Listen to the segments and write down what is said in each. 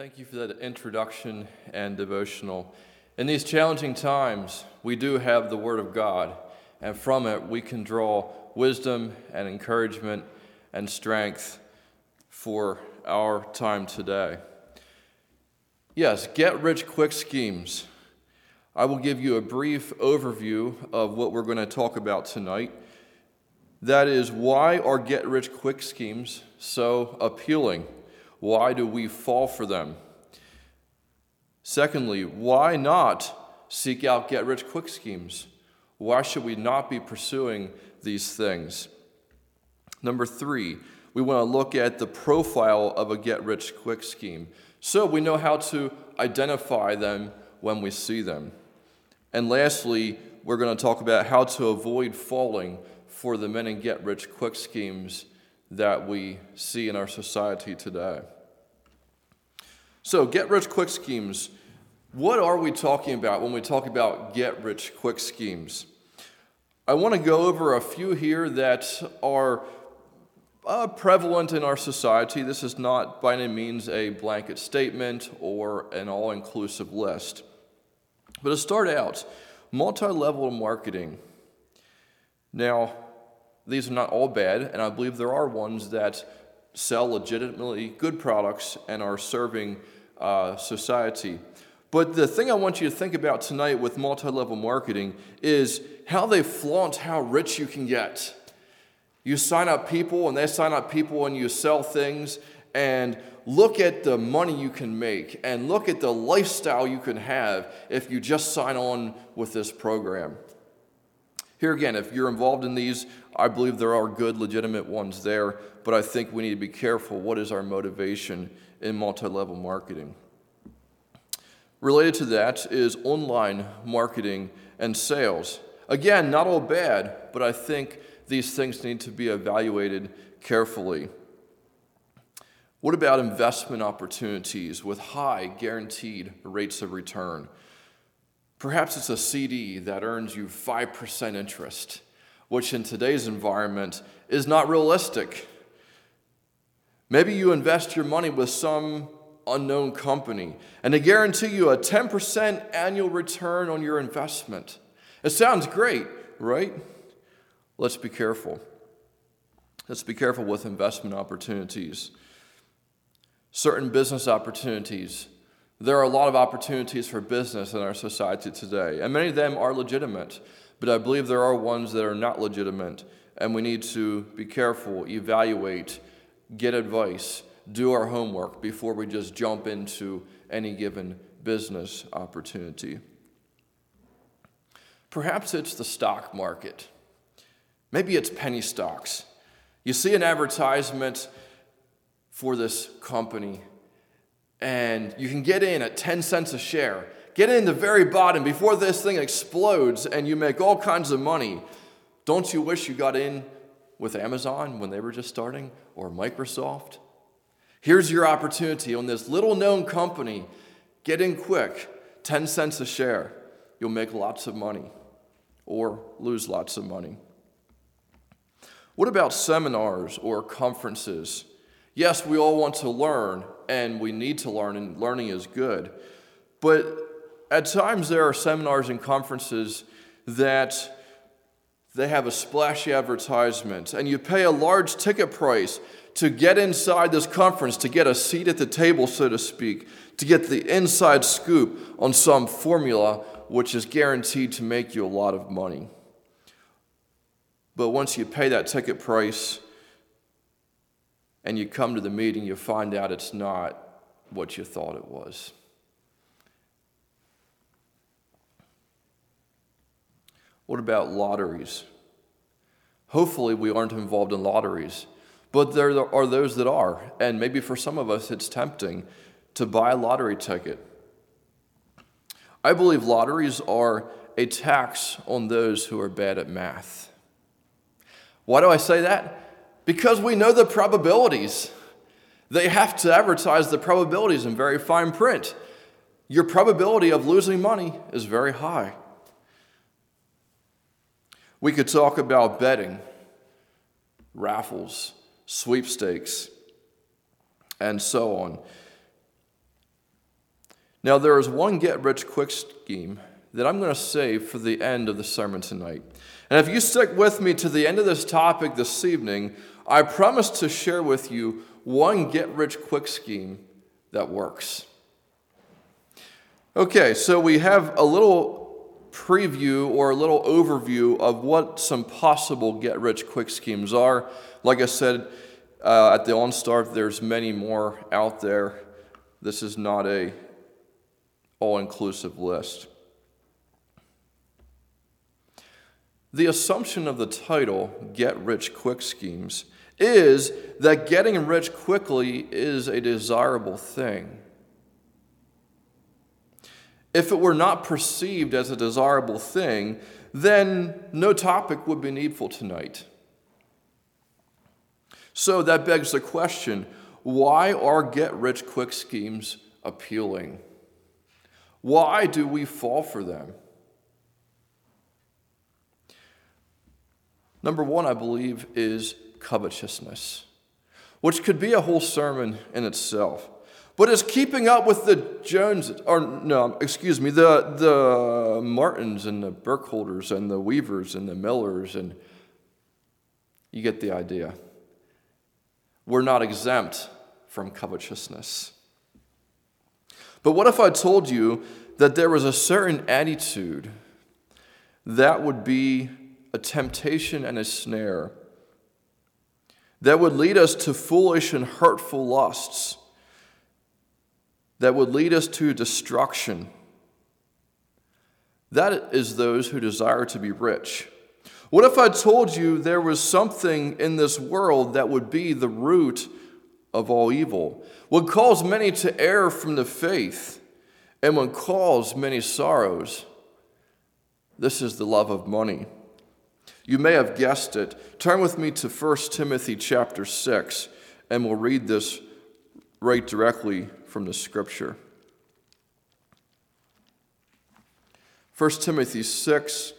Thank you for that introduction and devotional. In these challenging times, we do have the Word of God, and from it we can draw wisdom and encouragement and strength for our time today. Yes, get rich quick schemes. I will give you a brief overview of what we're going to talk about tonight. That is, why are get rich quick schemes so appealing? Why do we fall for them? Secondly, why not seek out get rich quick schemes? Why should we not be pursuing these things? Number three, we want to look at the profile of a get rich quick scheme so we know how to identify them when we see them. And lastly, we're going to talk about how to avoid falling for the many get rich quick schemes that we see in our society today. So, get rich quick schemes. What are we talking about when we talk about get rich quick schemes? I want to go over a few here that are uh, prevalent in our society. This is not by any means a blanket statement or an all inclusive list. But to start out, multi level marketing. Now, these are not all bad, and I believe there are ones that sell legitimately good products and are serving uh, society. But the thing I want you to think about tonight with multi level marketing is how they flaunt how rich you can get. You sign up people, and they sign up people, and you sell things, and look at the money you can make, and look at the lifestyle you can have if you just sign on with this program. Here again, if you're involved in these, I believe there are good, legitimate ones there, but I think we need to be careful. What is our motivation in multi level marketing? Related to that is online marketing and sales. Again, not all bad, but I think these things need to be evaluated carefully. What about investment opportunities with high guaranteed rates of return? Perhaps it's a CD that earns you 5% interest, which in today's environment is not realistic. Maybe you invest your money with some unknown company and they guarantee you a 10% annual return on your investment. It sounds great, right? Let's be careful. Let's be careful with investment opportunities. Certain business opportunities there are a lot of opportunities for business in our society today, and many of them are legitimate, but I believe there are ones that are not legitimate, and we need to be careful, evaluate, get advice, do our homework before we just jump into any given business opportunity. Perhaps it's the stock market. Maybe it's penny stocks. You see an advertisement for this company and you can get in at 10 cents a share. Get in the very bottom before this thing explodes and you make all kinds of money. Don't you wish you got in with Amazon when they were just starting or Microsoft? Here's your opportunity on this little known company. Get in quick, 10 cents a share. You'll make lots of money or lose lots of money. What about seminars or conferences? Yes, we all want to learn, and we need to learn, and learning is good. But at times there are seminars and conferences that they have a splashy advertisement, and you pay a large ticket price to get inside this conference, to get a seat at the table, so to speak, to get the inside scoop on some formula which is guaranteed to make you a lot of money. But once you pay that ticket price, and you come to the meeting, you find out it's not what you thought it was. What about lotteries? Hopefully, we aren't involved in lotteries, but there are those that are, and maybe for some of us it's tempting to buy a lottery ticket. I believe lotteries are a tax on those who are bad at math. Why do I say that? Because we know the probabilities. They have to advertise the probabilities in very fine print. Your probability of losing money is very high. We could talk about betting, raffles, sweepstakes, and so on. Now, there is one get rich quick scheme that I'm going to save for the end of the sermon tonight. And if you stick with me to the end of this topic this evening, I promise to share with you one get rich quick scheme that works. Okay, so we have a little preview or a little overview of what some possible get rich quick schemes are. Like I said uh, at the onstart, there's many more out there. This is not a all-inclusive list. The assumption of the title, Get Rich Quick Schemes, is that getting rich quickly is a desirable thing. If it were not perceived as a desirable thing, then no topic would be needful tonight. So that begs the question why are get rich quick schemes appealing? Why do we fall for them? Number one, I believe, is covetousness, which could be a whole sermon in itself. But it's keeping up with the Joneses, or no, excuse me, the, the Martins and the Burkholders and the Weavers and the Millers, and you get the idea. We're not exempt from covetousness. But what if I told you that there was a certain attitude that would be a temptation and a snare that would lead us to foolish and hurtful lusts, that would lead us to destruction. That is those who desire to be rich. What if I told you there was something in this world that would be the root of all evil, would cause many to err from the faith, and would cause many sorrows? This is the love of money. You may have guessed it. Turn with me to 1 Timothy chapter 6, and we'll read this right directly from the scripture. 1 Timothy 6,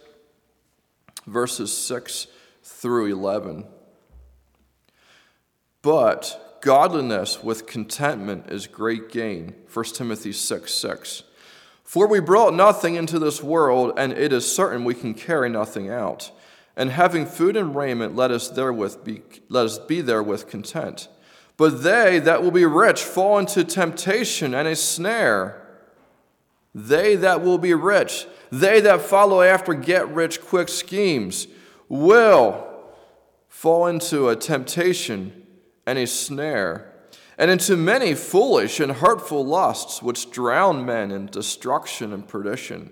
verses 6 through 11. But godliness with contentment is great gain. 1 Timothy 6 6. For we brought nothing into this world, and it is certain we can carry nothing out. And having food and raiment, let us therewith be, let us be therewith content. But they that will be rich fall into temptation and a snare. They that will be rich, they that follow after get rich quick schemes, will fall into a temptation and a snare, and into many foolish and hurtful lusts, which drown men in destruction and perdition.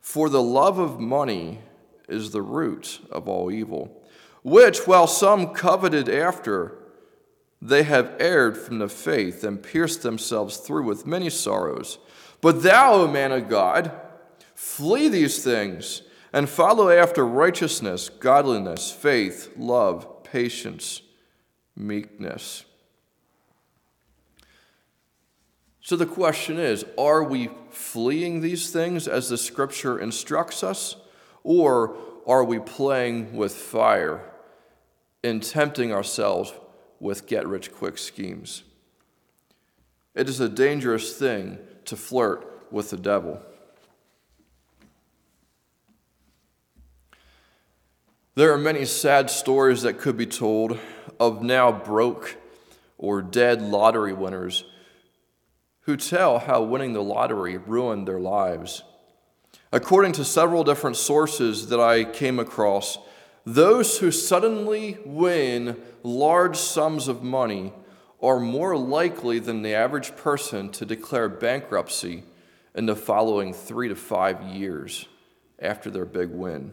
For the love of money is the root of all evil, which, while some coveted after, they have erred from the faith and pierced themselves through with many sorrows. But thou, O man of God, flee these things and follow after righteousness, godliness, faith, love, patience, meekness. So the question is are we fleeing these things as the scripture instructs us? Or are we playing with fire and tempting ourselves with get rich quick schemes? It is a dangerous thing to flirt with the devil. There are many sad stories that could be told of now broke or dead lottery winners who tell how winning the lottery ruined their lives According to several different sources that I came across, those who suddenly win large sums of money are more likely than the average person to declare bankruptcy in the following three to five years after their big win.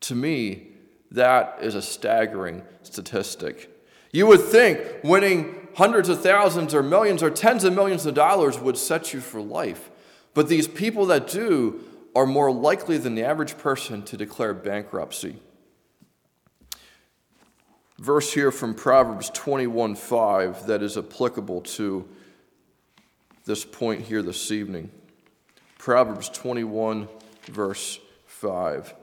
To me, that is a staggering statistic. You would think winning hundreds of thousands or millions or tens of millions of dollars would set you for life. But these people that do are more likely than the average person to declare bankruptcy verse here from Proverbs 21:5 that is applicable to this point here this evening. Proverbs 21 verse 5.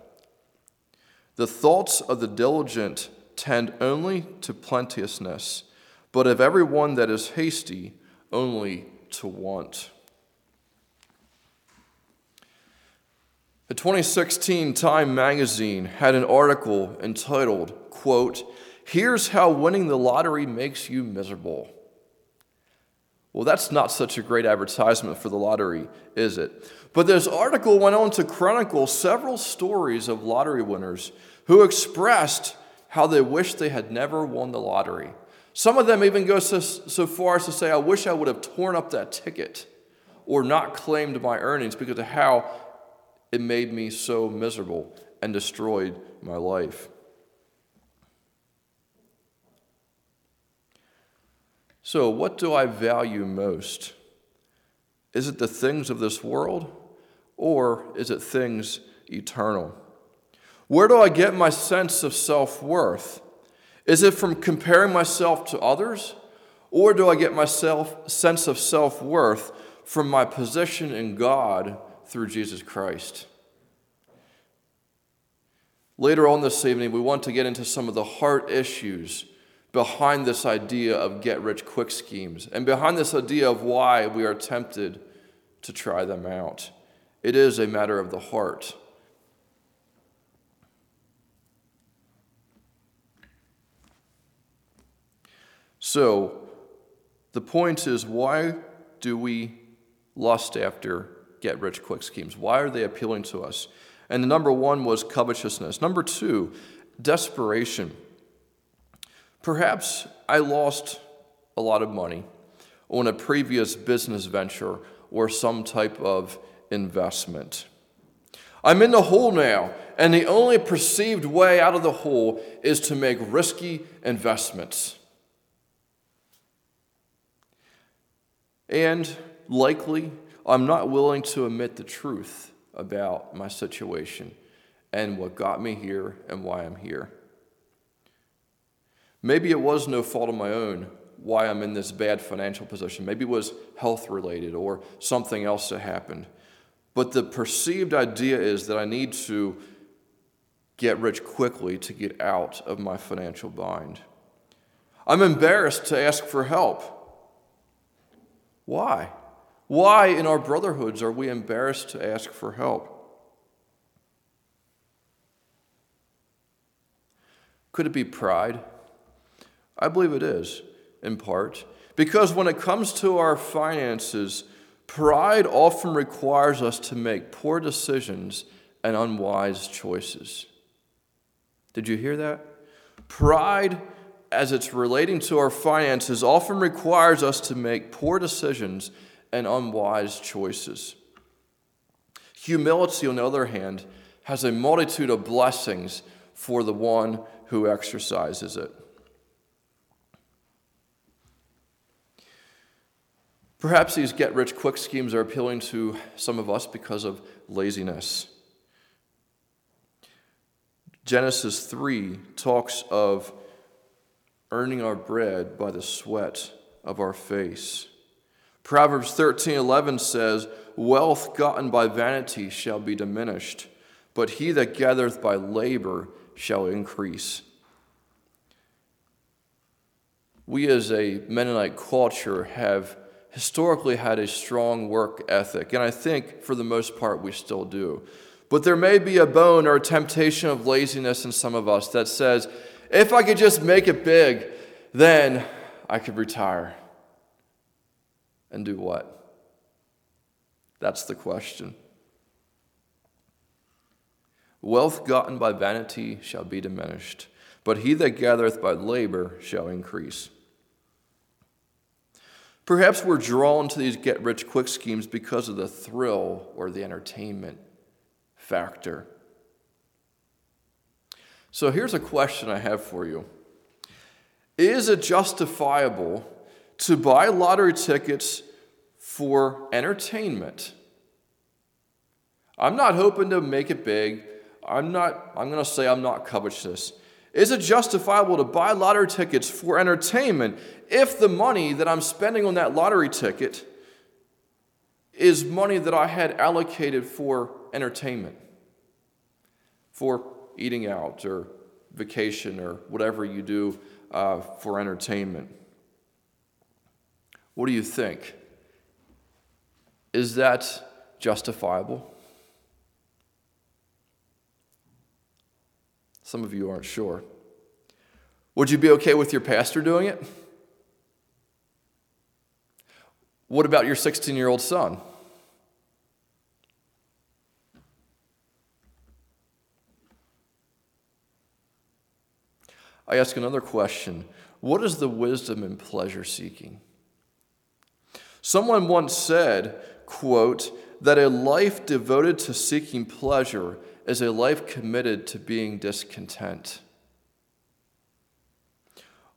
The thoughts of the diligent tend only to plenteousness, but of every one that is hasty, only to want. The 2016 Time magazine had an article entitled, quote, Here's how winning the lottery makes you miserable. Well, that's not such a great advertisement for the lottery, is it? But this article went on to chronicle several stories of lottery winners who expressed how they wished they had never won the lottery. Some of them even go so, so far as to say, I wish I would have torn up that ticket or not claimed my earnings because of how it made me so miserable and destroyed my life. So, what do I value most? Is it the things of this world or is it things eternal? Where do I get my sense of self worth? Is it from comparing myself to others or do I get my self, sense of self worth from my position in God through Jesus Christ? Later on this evening, we want to get into some of the heart issues behind this idea of get rich quick schemes and behind this idea of why we are tempted to try them out. It is a matter of the heart. So, the point is why do we lust after get rich quick schemes? Why are they appealing to us? And the number one was covetousness. Number two, desperation. Perhaps I lost a lot of money on a previous business venture or some type of investment. I'm in the hole now, and the only perceived way out of the hole is to make risky investments. And likely, I'm not willing to admit the truth about my situation and what got me here and why I'm here. Maybe it was no fault of my own why I'm in this bad financial position. Maybe it was health related or something else that happened. But the perceived idea is that I need to get rich quickly to get out of my financial bind. I'm embarrassed to ask for help. Why? Why in our brotherhoods are we embarrassed to ask for help? Could it be pride? I believe it is, in part, because when it comes to our finances, pride often requires us to make poor decisions and unwise choices. Did you hear that? Pride, as it's relating to our finances, often requires us to make poor decisions and unwise choices. Humility, on the other hand, has a multitude of blessings for the one who exercises it. Perhaps these get rich quick schemes are appealing to some of us because of laziness. Genesis 3 talks of earning our bread by the sweat of our face. Proverbs 13:11 says, "Wealth gotten by vanity shall be diminished, but he that gathereth by labor shall increase." We as a Mennonite culture have historically had a strong work ethic, and I think for the most part we still do. But there may be a bone or a temptation of laziness in some of us that says, if I could just make it big, then I could retire. And do what? That's the question. Wealth gotten by vanity shall be diminished, but he that gathereth by labor shall increase. Perhaps we're drawn to these get rich quick schemes because of the thrill or the entertainment factor. So here's a question I have for you Is it justifiable to buy lottery tickets for entertainment? I'm not hoping to make it big. I'm not, I'm going to say I'm not covetous. Is it justifiable to buy lottery tickets for entertainment if the money that I'm spending on that lottery ticket is money that I had allocated for entertainment, for eating out or vacation or whatever you do uh, for entertainment? What do you think? Is that justifiable? Some of you aren't sure. Would you be okay with your pastor doing it? What about your 16 year old son? I ask another question What is the wisdom in pleasure seeking? Someone once said, quote, that a life devoted to seeking pleasure is a life committed to being discontent.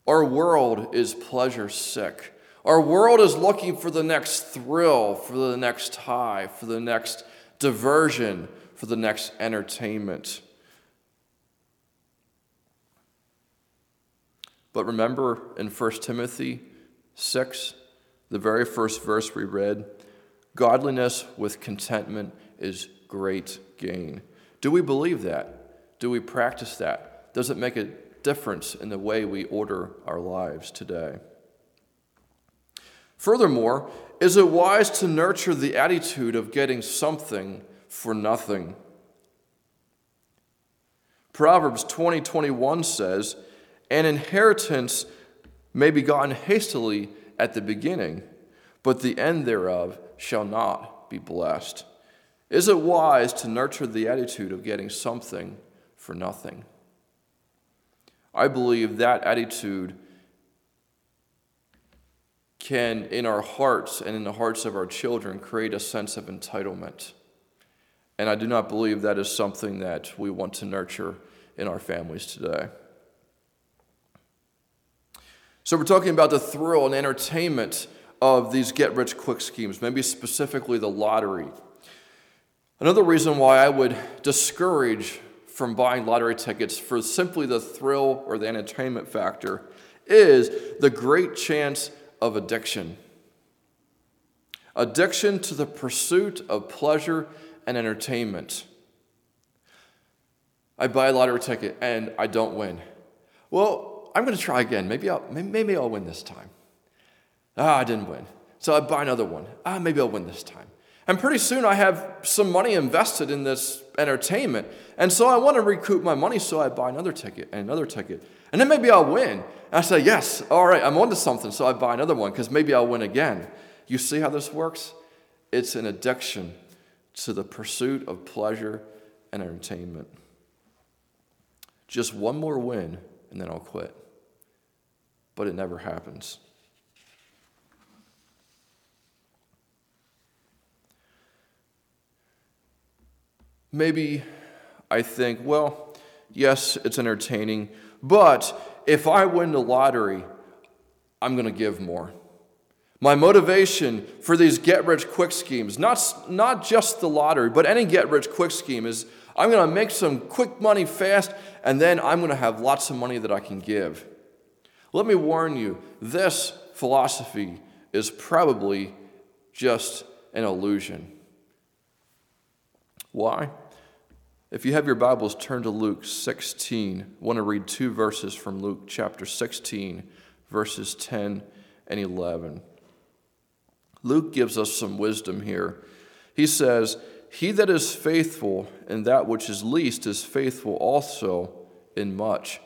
Our world is pleasure sick. Our world is looking for the next thrill, for the next high, for the next diversion, for the next entertainment. But remember in 1 Timothy 6, the very first verse we read godliness with contentment is great gain. Do we believe that? Do we practice that? Does it make a difference in the way we order our lives today? Furthermore, is it wise to nurture the attitude of getting something for nothing? Proverbs 20 21 says, An inheritance may be gotten hastily at the beginning, but the end thereof shall not be blessed. Is it wise to nurture the attitude of getting something for nothing? I believe that attitude can, in our hearts and in the hearts of our children, create a sense of entitlement. And I do not believe that is something that we want to nurture in our families today. So, we're talking about the thrill and entertainment of these get rich quick schemes, maybe specifically the lottery. Another reason why I would discourage from buying lottery tickets for simply the thrill or the entertainment factor is the great chance of addiction. Addiction to the pursuit of pleasure and entertainment. I buy a lottery ticket and I don't win. Well, I'm going to try again. Maybe I'll, maybe I'll win this time. Ah, I didn't win. So I buy another one. Ah, maybe I'll win this time. And pretty soon I have some money invested in this entertainment. And so I want to recoup my money, so I buy another ticket and another ticket. And then maybe I'll win. And I say, yes, all right, I'm onto something, so I buy another one because maybe I'll win again. You see how this works? It's an addiction to the pursuit of pleasure and entertainment. Just one more win, and then I'll quit. But it never happens. Maybe I think, well, yes, it's entertaining, but if I win the lottery, I'm going to give more. My motivation for these get rich quick schemes, not, not just the lottery, but any get rich quick scheme, is I'm going to make some quick money fast, and then I'm going to have lots of money that I can give. Let me warn you this philosophy is probably just an illusion. Why? If you have your Bibles, turn to Luke 16. I want to read two verses from Luke chapter 16, verses 10 and 11. Luke gives us some wisdom here. He says, He that is faithful in that which is least is faithful also in much.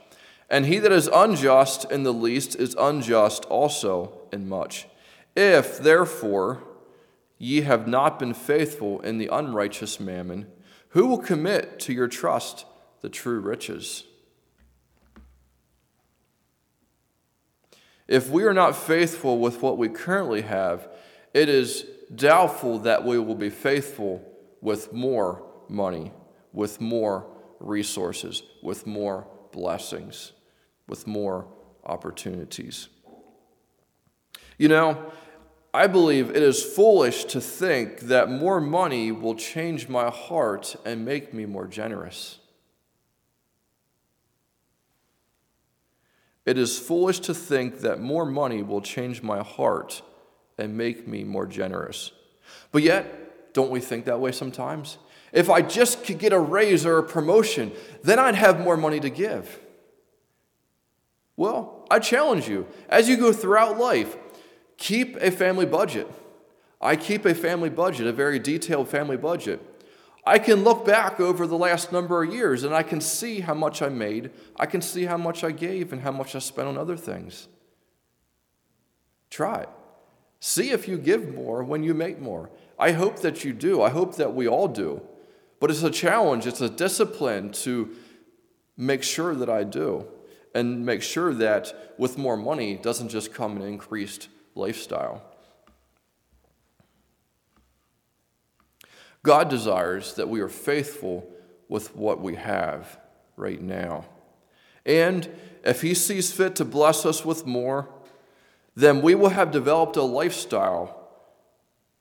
And he that is unjust in the least is unjust also in much. If, therefore, ye have not been faithful in the unrighteous mammon, who will commit to your trust the true riches? If we are not faithful with what we currently have, it is doubtful that we will be faithful with more money, with more resources, with more blessings, with more opportunities. You know, I believe it is foolish to think that more money will change my heart and make me more generous. It is foolish to think that more money will change my heart and make me more generous. But yet, don't we think that way sometimes? If I just could get a raise or a promotion, then I'd have more money to give. Well, I challenge you, as you go throughout life, Keep a family budget. I keep a family budget, a very detailed family budget. I can look back over the last number of years and I can see how much I made, I can see how much I gave, and how much I spent on other things. Try it. See if you give more when you make more. I hope that you do. I hope that we all do. But it's a challenge, it's a discipline to make sure that I do and make sure that with more money doesn't just come an increased lifestyle. God desires that we are faithful with what we have right now. And if He sees fit to bless us with more, then we will have developed a lifestyle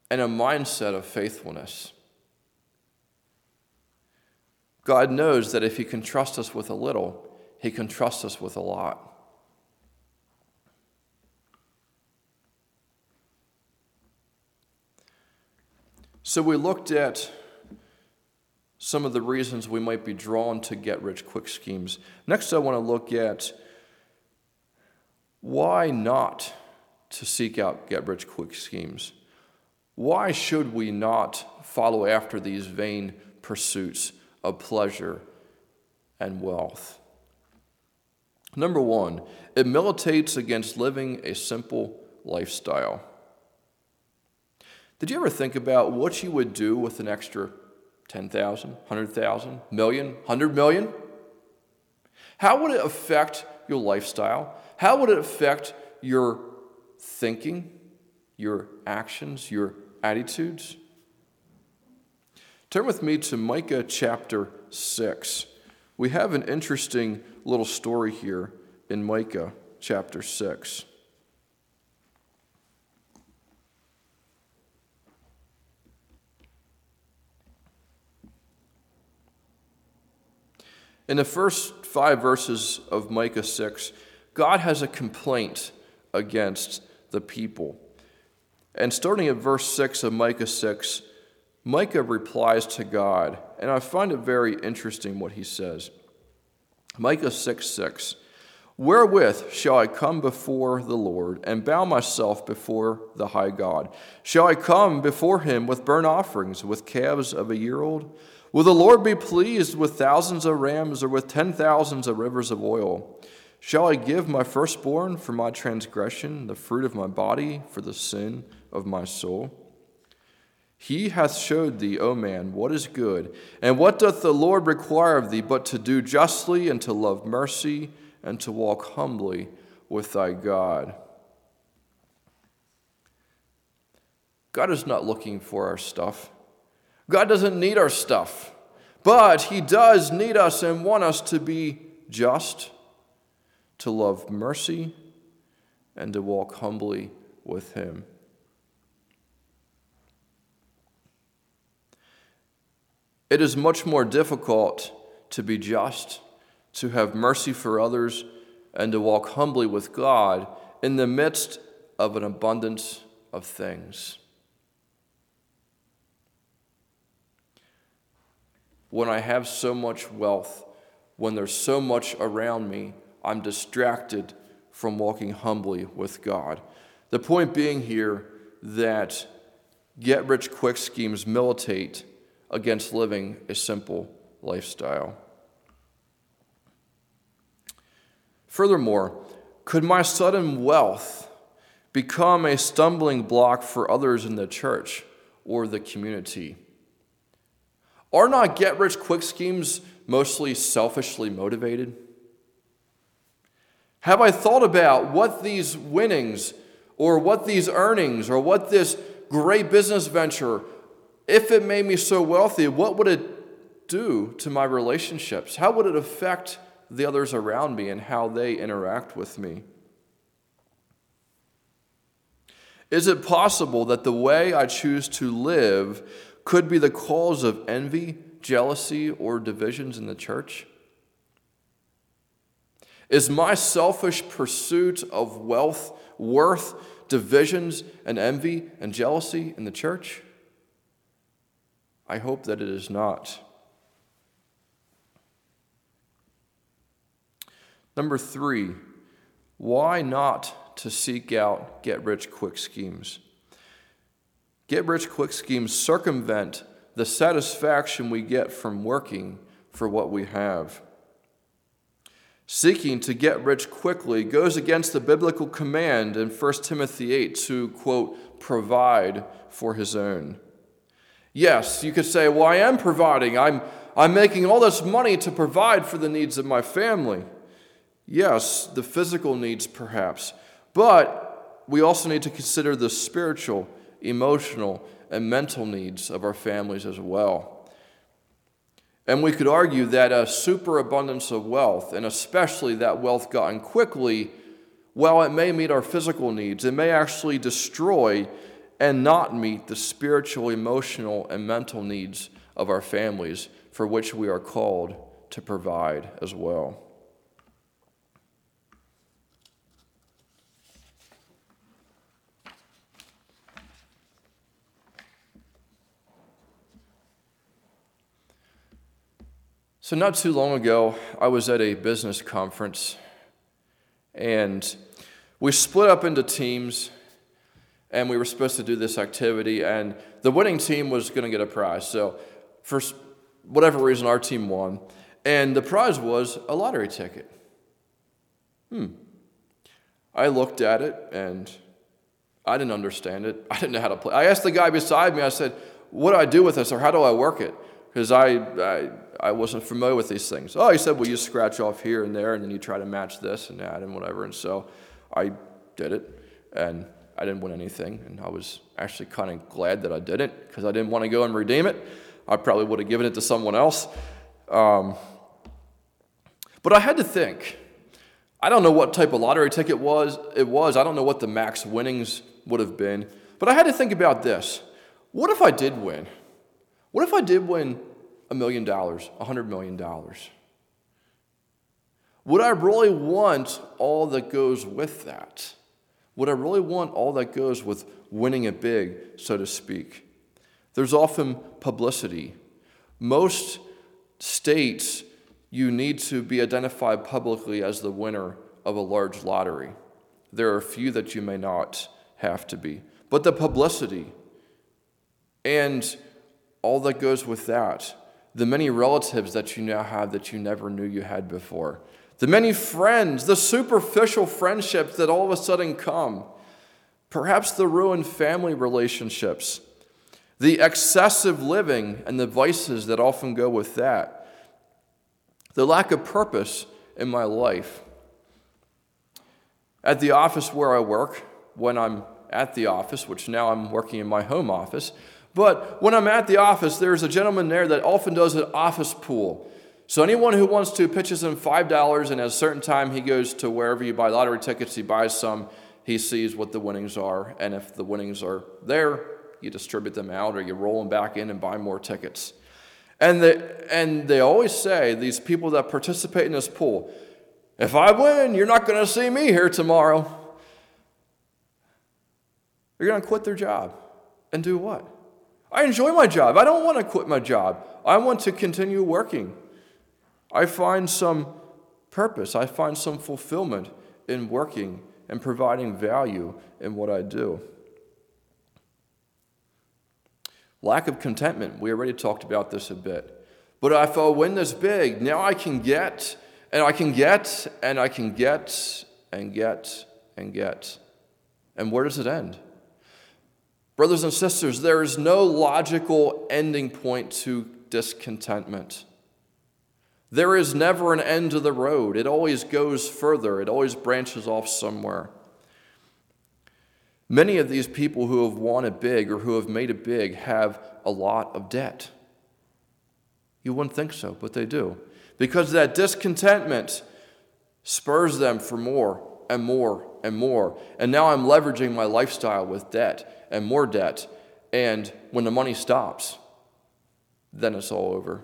and a mindset of faithfulness. God knows that if He can trust us with a little, He can trust us with a lot. So we looked at some of the reasons we might be drawn to get rich quick schemes. Next, I want to look at why not to seek out get rich quick schemes. Why should we not follow after these vain pursuits of pleasure and wealth? Number one, it militates against living a simple lifestyle. Did you ever think about what you would do with an extra 10,000, 100,000, million, 100 million? How would it affect your lifestyle? How would it affect your thinking, your actions, your attitudes? Turn with me to Micah chapter 6. We have an interesting little story here in Micah chapter 6. In the first five verses of Micah 6, God has a complaint against the people. And starting at verse 6 of Micah 6, Micah replies to God, and I find it very interesting what he says. Micah 6 6 Wherewith shall I come before the Lord and bow myself before the high God? Shall I come before him with burnt offerings, with calves of a year old? Will the Lord be pleased with thousands of rams or with ten thousands of rivers of oil? Shall I give my firstborn for my transgression, the fruit of my body for the sin of my soul? He hath showed thee, O man, what is good, and what doth the Lord require of thee but to do justly and to love mercy and to walk humbly with thy God? God is not looking for our stuff. God doesn't need our stuff, but He does need us and want us to be just, to love mercy, and to walk humbly with Him. It is much more difficult to be just, to have mercy for others, and to walk humbly with God in the midst of an abundance of things. When I have so much wealth, when there's so much around me, I'm distracted from walking humbly with God. The point being here that get rich quick schemes militate against living a simple lifestyle. Furthermore, could my sudden wealth become a stumbling block for others in the church or the community? Are not get rich quick schemes mostly selfishly motivated? Have I thought about what these winnings or what these earnings or what this great business venture, if it made me so wealthy, what would it do to my relationships? How would it affect the others around me and how they interact with me? Is it possible that the way I choose to live could be the cause of envy, jealousy, or divisions in the church? Is my selfish pursuit of wealth worth divisions and envy and jealousy in the church? I hope that it is not. Number three, why not to seek out get rich quick schemes? Get rich quick schemes circumvent the satisfaction we get from working for what we have. Seeking to get rich quickly goes against the biblical command in 1 Timothy 8 to, quote, provide for his own. Yes, you could say, well, I am providing. I'm, I'm making all this money to provide for the needs of my family. Yes, the physical needs perhaps. But we also need to consider the spiritual, emotional, and mental needs of our families as well. And we could argue that a superabundance of wealth, and especially that wealth gotten quickly, while it may meet our physical needs, it may actually destroy and not meet the spiritual, emotional, and mental needs of our families for which we are called to provide as well. So, not too long ago, I was at a business conference and we split up into teams and we were supposed to do this activity and the winning team was going to get a prize. So, for whatever reason, our team won. And the prize was a lottery ticket. Hmm. I looked at it and I didn't understand it. I didn't know how to play. I asked the guy beside me, I said, What do I do with this or how do I work it? Because I, I I wasn't familiar with these things. Oh, he said, well, you scratch off here and there, and then you try to match this and that and whatever. And so I did it, and I didn't win anything. And I was actually kind of glad that I didn't because I didn't want to go and redeem it. I probably would have given it to someone else. Um, but I had to think. I don't know what type of lottery ticket was it was. I don't know what the max winnings would have been. But I had to think about this. What if I did win? What if I did win a million dollars, a hundred million dollars? Would I really want all that goes with that? Would I really want all that goes with winning it big, so to speak? There's often publicity. Most states, you need to be identified publicly as the winner of a large lottery. There are a few that you may not have to be. But the publicity and all that goes with that the many relatives that you now have that you never knew you had before, the many friends, the superficial friendships that all of a sudden come, perhaps the ruined family relationships, the excessive living and the vices that often go with that, the lack of purpose in my life. At the office where I work, when I'm at the office, which now I'm working in my home office, but when I'm at the office, there's a gentleman there that often does an office pool. So anyone who wants to pitches him $5, and at a certain time he goes to wherever you buy lottery tickets, he buys some, he sees what the winnings are, and if the winnings are there, you distribute them out or you roll them back in and buy more tickets. And they, and they always say, these people that participate in this pool, if I win, you're not going to see me here tomorrow. They're going to quit their job and do what? I enjoy my job. I don't want to quit my job. I want to continue working. I find some purpose, I find some fulfillment in working and providing value in what I do. Lack of contentment, we already talked about this a bit. But if I win this big, now I can get, and I can get, and I can get, and get, and get. And where does it end? Brothers and sisters, there is no logical ending point to discontentment. There is never an end to the road. It always goes further, it always branches off somewhere. Many of these people who have won it big or who have made it big have a lot of debt. You wouldn't think so, but they do. Because that discontentment spurs them for more and more and more. And now I'm leveraging my lifestyle with debt and more debt. And when the money stops, then it's all over.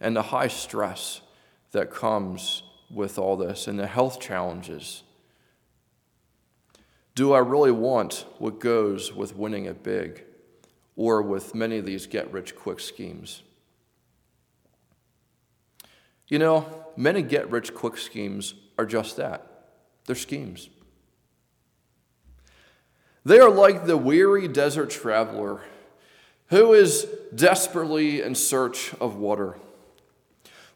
And the high stress that comes with all this and the health challenges. Do I really want what goes with winning it big or with many of these get rich quick schemes? You know, many get rich quick schemes are just that they're schemes. They are like the weary desert traveler who is desperately in search of water.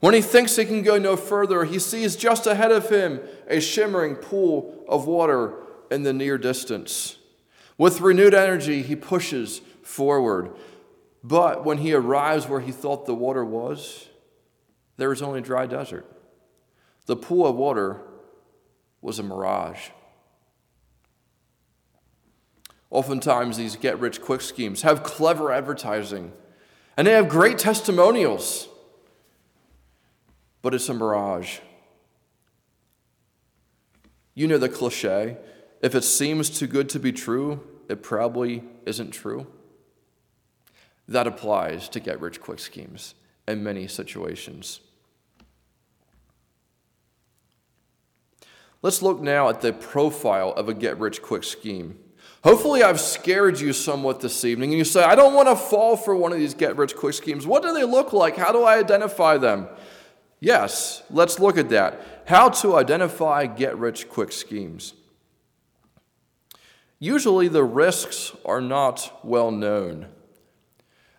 When he thinks he can go no further, he sees just ahead of him a shimmering pool of water in the near distance. With renewed energy, he pushes forward. But when he arrives where he thought the water was, there is only dry desert. The pool of water was a mirage. Oftentimes, these get rich quick schemes have clever advertising and they have great testimonials, but it's a mirage. You know the cliche if it seems too good to be true, it probably isn't true. That applies to get rich quick schemes in many situations. Let's look now at the profile of a get rich quick scheme. Hopefully, I've scared you somewhat this evening, and you say, I don't want to fall for one of these get rich quick schemes. What do they look like? How do I identify them? Yes, let's look at that. How to identify get rich quick schemes. Usually, the risks are not well known.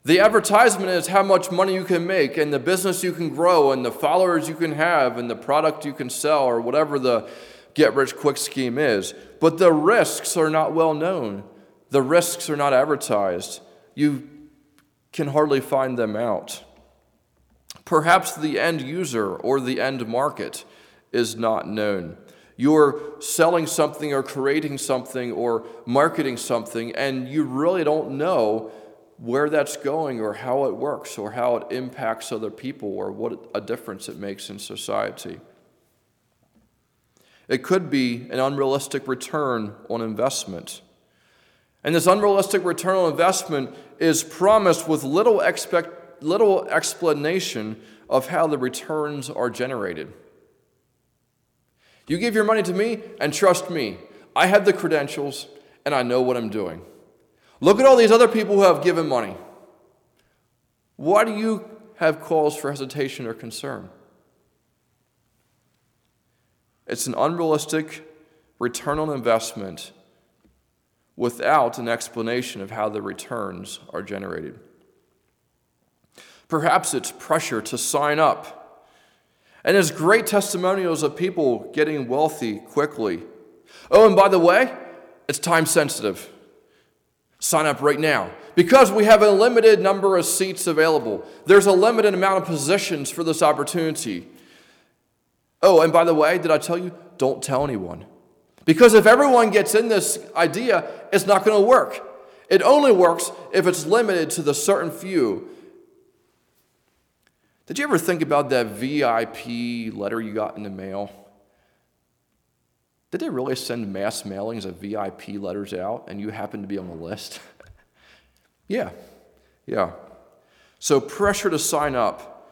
The advertisement is how much money you can make, and the business you can grow, and the followers you can have, and the product you can sell, or whatever the get rich quick scheme is. But the risks are not well known, the risks are not advertised. You can hardly find them out. Perhaps the end user or the end market is not known. You're selling something or creating something or marketing something, and you really don't know where that's going or how it works or how it impacts other people or what a difference it makes in society. It could be an unrealistic return on investment. And this unrealistic return on investment is promised with little, expect, little explanation of how the returns are generated. You give your money to me and trust me. I have the credentials and I know what I'm doing. Look at all these other people who have given money. Why do you have cause for hesitation or concern? It's an unrealistic return on investment without an explanation of how the returns are generated. Perhaps it's pressure to sign up. And there's great testimonials of people getting wealthy quickly. Oh, and by the way, it's time sensitive. Sign up right now. Because we have a limited number of seats available, there's a limited amount of positions for this opportunity. Oh, and by the way, did I tell you? Don't tell anyone. Because if everyone gets in this idea, it's not going to work. It only works if it's limited to the certain few. Did you ever think about that VIP letter you got in the mail? Did they really send mass mailings of VIP letters out and you happen to be on the list? yeah, yeah. So, pressure to sign up,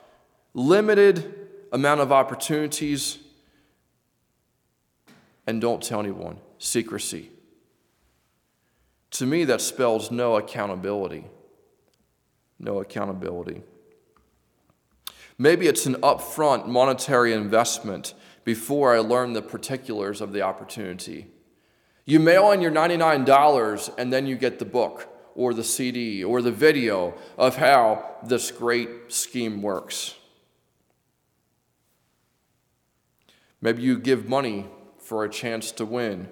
limited amount of opportunities, and don't tell anyone. Secrecy. To me, that spells no accountability. No accountability. Maybe it's an upfront monetary investment before I learn the particulars of the opportunity. You mail in your $99 and then you get the book or the CD or the video of how this great scheme works. Maybe you give money for a chance to win,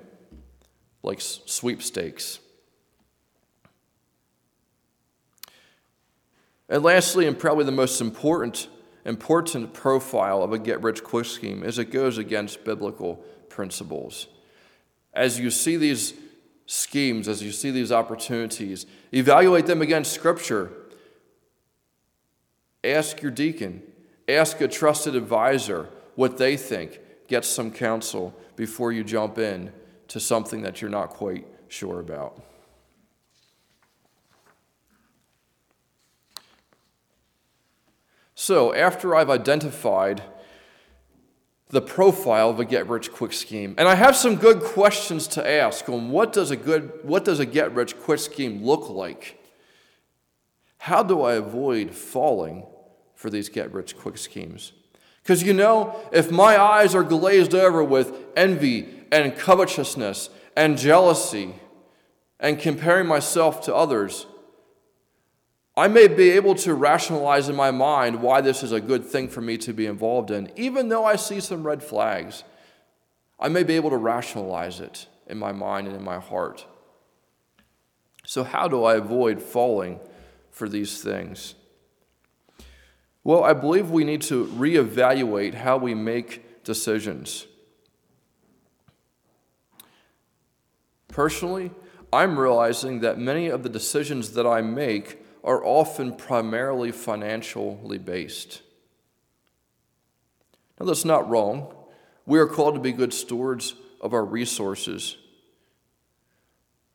like sweepstakes. And lastly, and probably the most important, important profile of a get rich quick scheme is it goes against biblical principles. As you see these schemes, as you see these opportunities, evaluate them against Scripture. Ask your deacon, ask a trusted advisor what they think get some counsel before you jump in to something that you're not quite sure about. So, after I've identified the profile of a get rich quick scheme, and I have some good questions to ask on what does a good what does a get rich quick scheme look like? How do I avoid falling for these get rich quick schemes? Because you know, if my eyes are glazed over with envy and covetousness and jealousy and comparing myself to others, I may be able to rationalize in my mind why this is a good thing for me to be involved in, even though I see some red flags. I may be able to rationalize it in my mind and in my heart. So, how do I avoid falling for these things? Well, I believe we need to reevaluate how we make decisions. Personally, I'm realizing that many of the decisions that I make are often primarily financially based. Now, that's not wrong. We are called to be good stewards of our resources.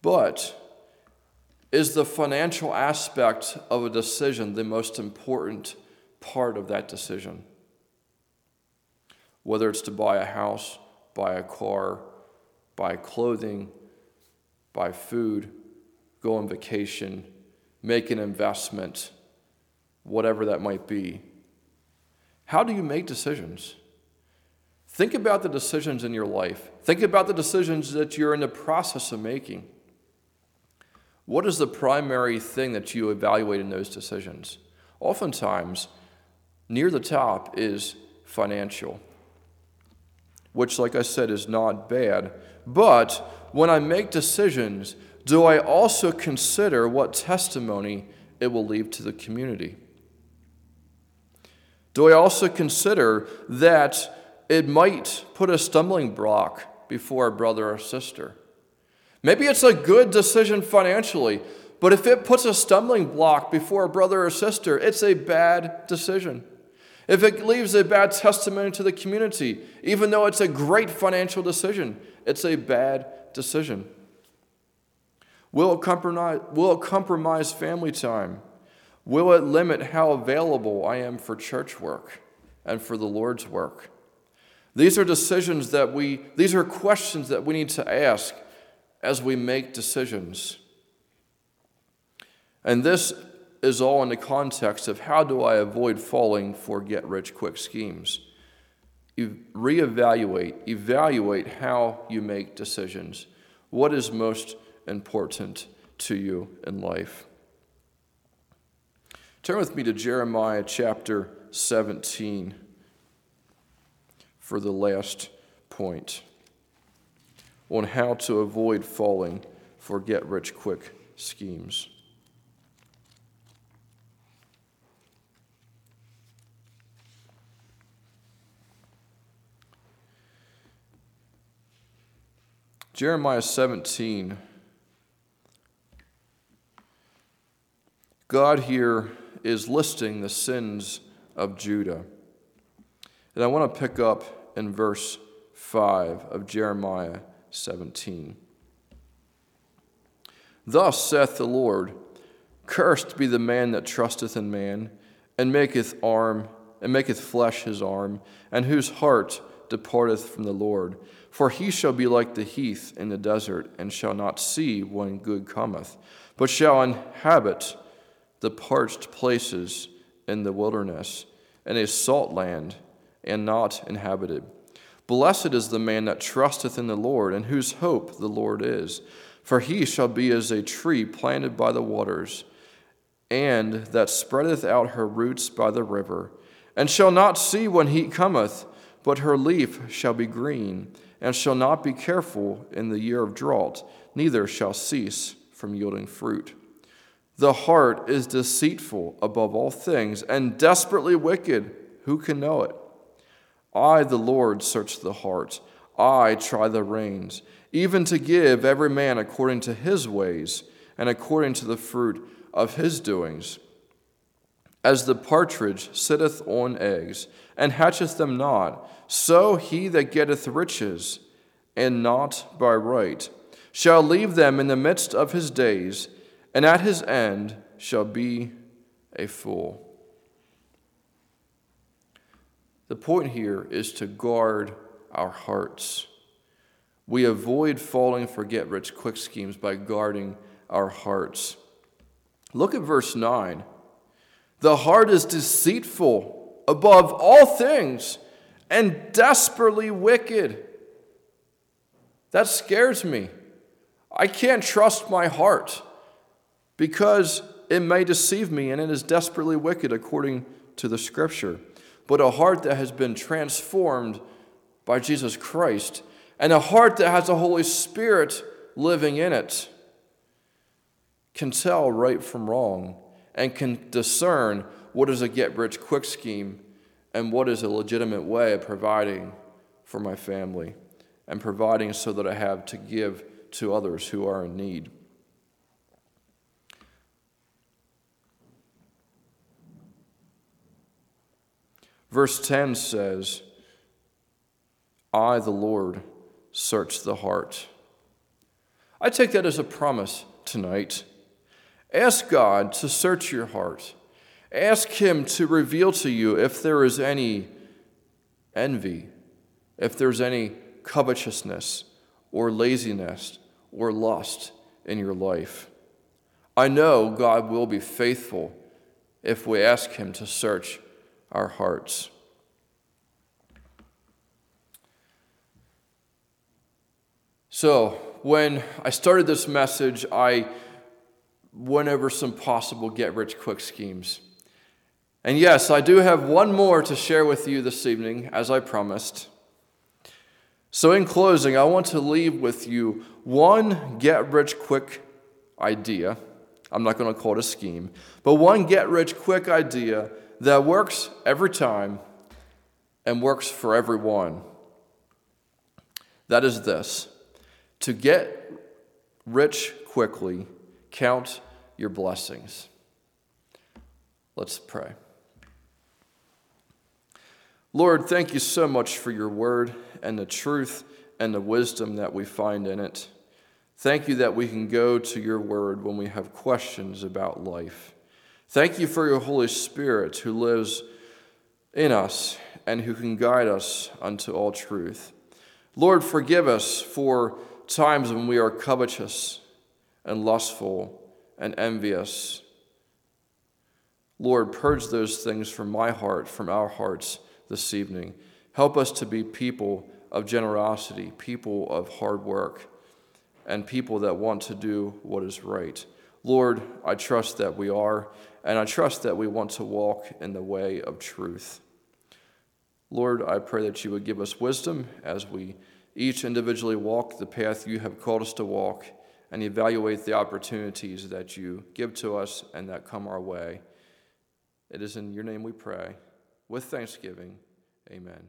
But is the financial aspect of a decision the most important part of that decision? Whether it's to buy a house, buy a car, buy clothing, buy food, go on vacation, make an investment, whatever that might be. How do you make decisions? Think about the decisions in your life. Think about the decisions that you're in the process of making. What is the primary thing that you evaluate in those decisions? Oftentimes, near the top is financial, which, like I said, is not bad. But when I make decisions, do I also consider what testimony it will leave to the community? Do I also consider that it might put a stumbling block before a brother or sister? Maybe it's a good decision financially, but if it puts a stumbling block before a brother or sister, it's a bad decision. If it leaves a bad testimony to the community, even though it's a great financial decision, it's a bad decision. Will it compromise, will it compromise family time? Will it limit how available I am for church work and for the Lord's work? These are decisions that we, these are questions that we need to ask as we make decisions. And this is all in the context of how do I avoid falling for get rich quick schemes? You reevaluate, evaluate how you make decisions. What is most important to you in life. Turn with me to Jeremiah chapter 17 for the last point on how to avoid falling for get rich quick schemes. Jeremiah 17 God here is listing the sins of Judah. And I want to pick up in verse 5 of Jeremiah 17. Thus saith the Lord, Cursed be the man that trusteth in man, and maketh arm and maketh flesh his arm, and whose heart departeth from the Lord. For he shall be like the heath in the desert, and shall not see when good cometh, but shall inhabit the parched places in the wilderness, and a salt land, and not inhabited. Blessed is the man that trusteth in the Lord, and whose hope the Lord is. For he shall be as a tree planted by the waters, and that spreadeth out her roots by the river, and shall not see when heat cometh, but her leaf shall be green, and shall not be careful in the year of drought, neither shall cease from yielding fruit. The heart is deceitful above all things and desperately wicked. Who can know it? I, the Lord, search the heart. I try the reins, even to give every man according to his ways and according to the fruit of his doings. As the partridge sitteth on eggs and hatcheth them not, so he that getteth riches, and not by right, shall leave them in the midst of his days and at his end shall be a fool. The point here is to guard our hearts. We avoid falling for get rich quick schemes by guarding our hearts. Look at verse 9. The heart is deceitful above all things and desperately wicked. That scares me. I can't trust my heart because it may deceive me and it is desperately wicked according to the scripture. But a heart that has been transformed by Jesus Christ and a heart that has the Holy Spirit living in it can tell right from wrong and can discern what is a get rich quick scheme and what is a legitimate way of providing for my family and providing so that I have to give to others who are in need. Verse 10 says, I, the Lord, search the heart. I take that as a promise tonight. Ask God to search your heart. Ask Him to reveal to you if there is any envy, if there's any covetousness or laziness or lust in your life. I know God will be faithful if we ask Him to search our hearts. So, when I started this message, I went over some possible get rich quick schemes. And yes, I do have one more to share with you this evening, as I promised. So, in closing, I want to leave with you one get rich quick idea. I'm not going to call it a scheme, but one get rich quick idea that works every time and works for everyone. That is this to get rich quickly, count your blessings. Let's pray. Lord, thank you so much for your word and the truth and the wisdom that we find in it. Thank you that we can go to your word when we have questions about life. Thank you for your Holy Spirit who lives in us and who can guide us unto all truth. Lord, forgive us for times when we are covetous and lustful and envious. Lord, purge those things from my heart, from our hearts this evening. Help us to be people of generosity, people of hard work, and people that want to do what is right. Lord, I trust that we are, and I trust that we want to walk in the way of truth. Lord, I pray that you would give us wisdom as we each individually walk the path you have called us to walk and evaluate the opportunities that you give to us and that come our way. It is in your name we pray. With thanksgiving, amen.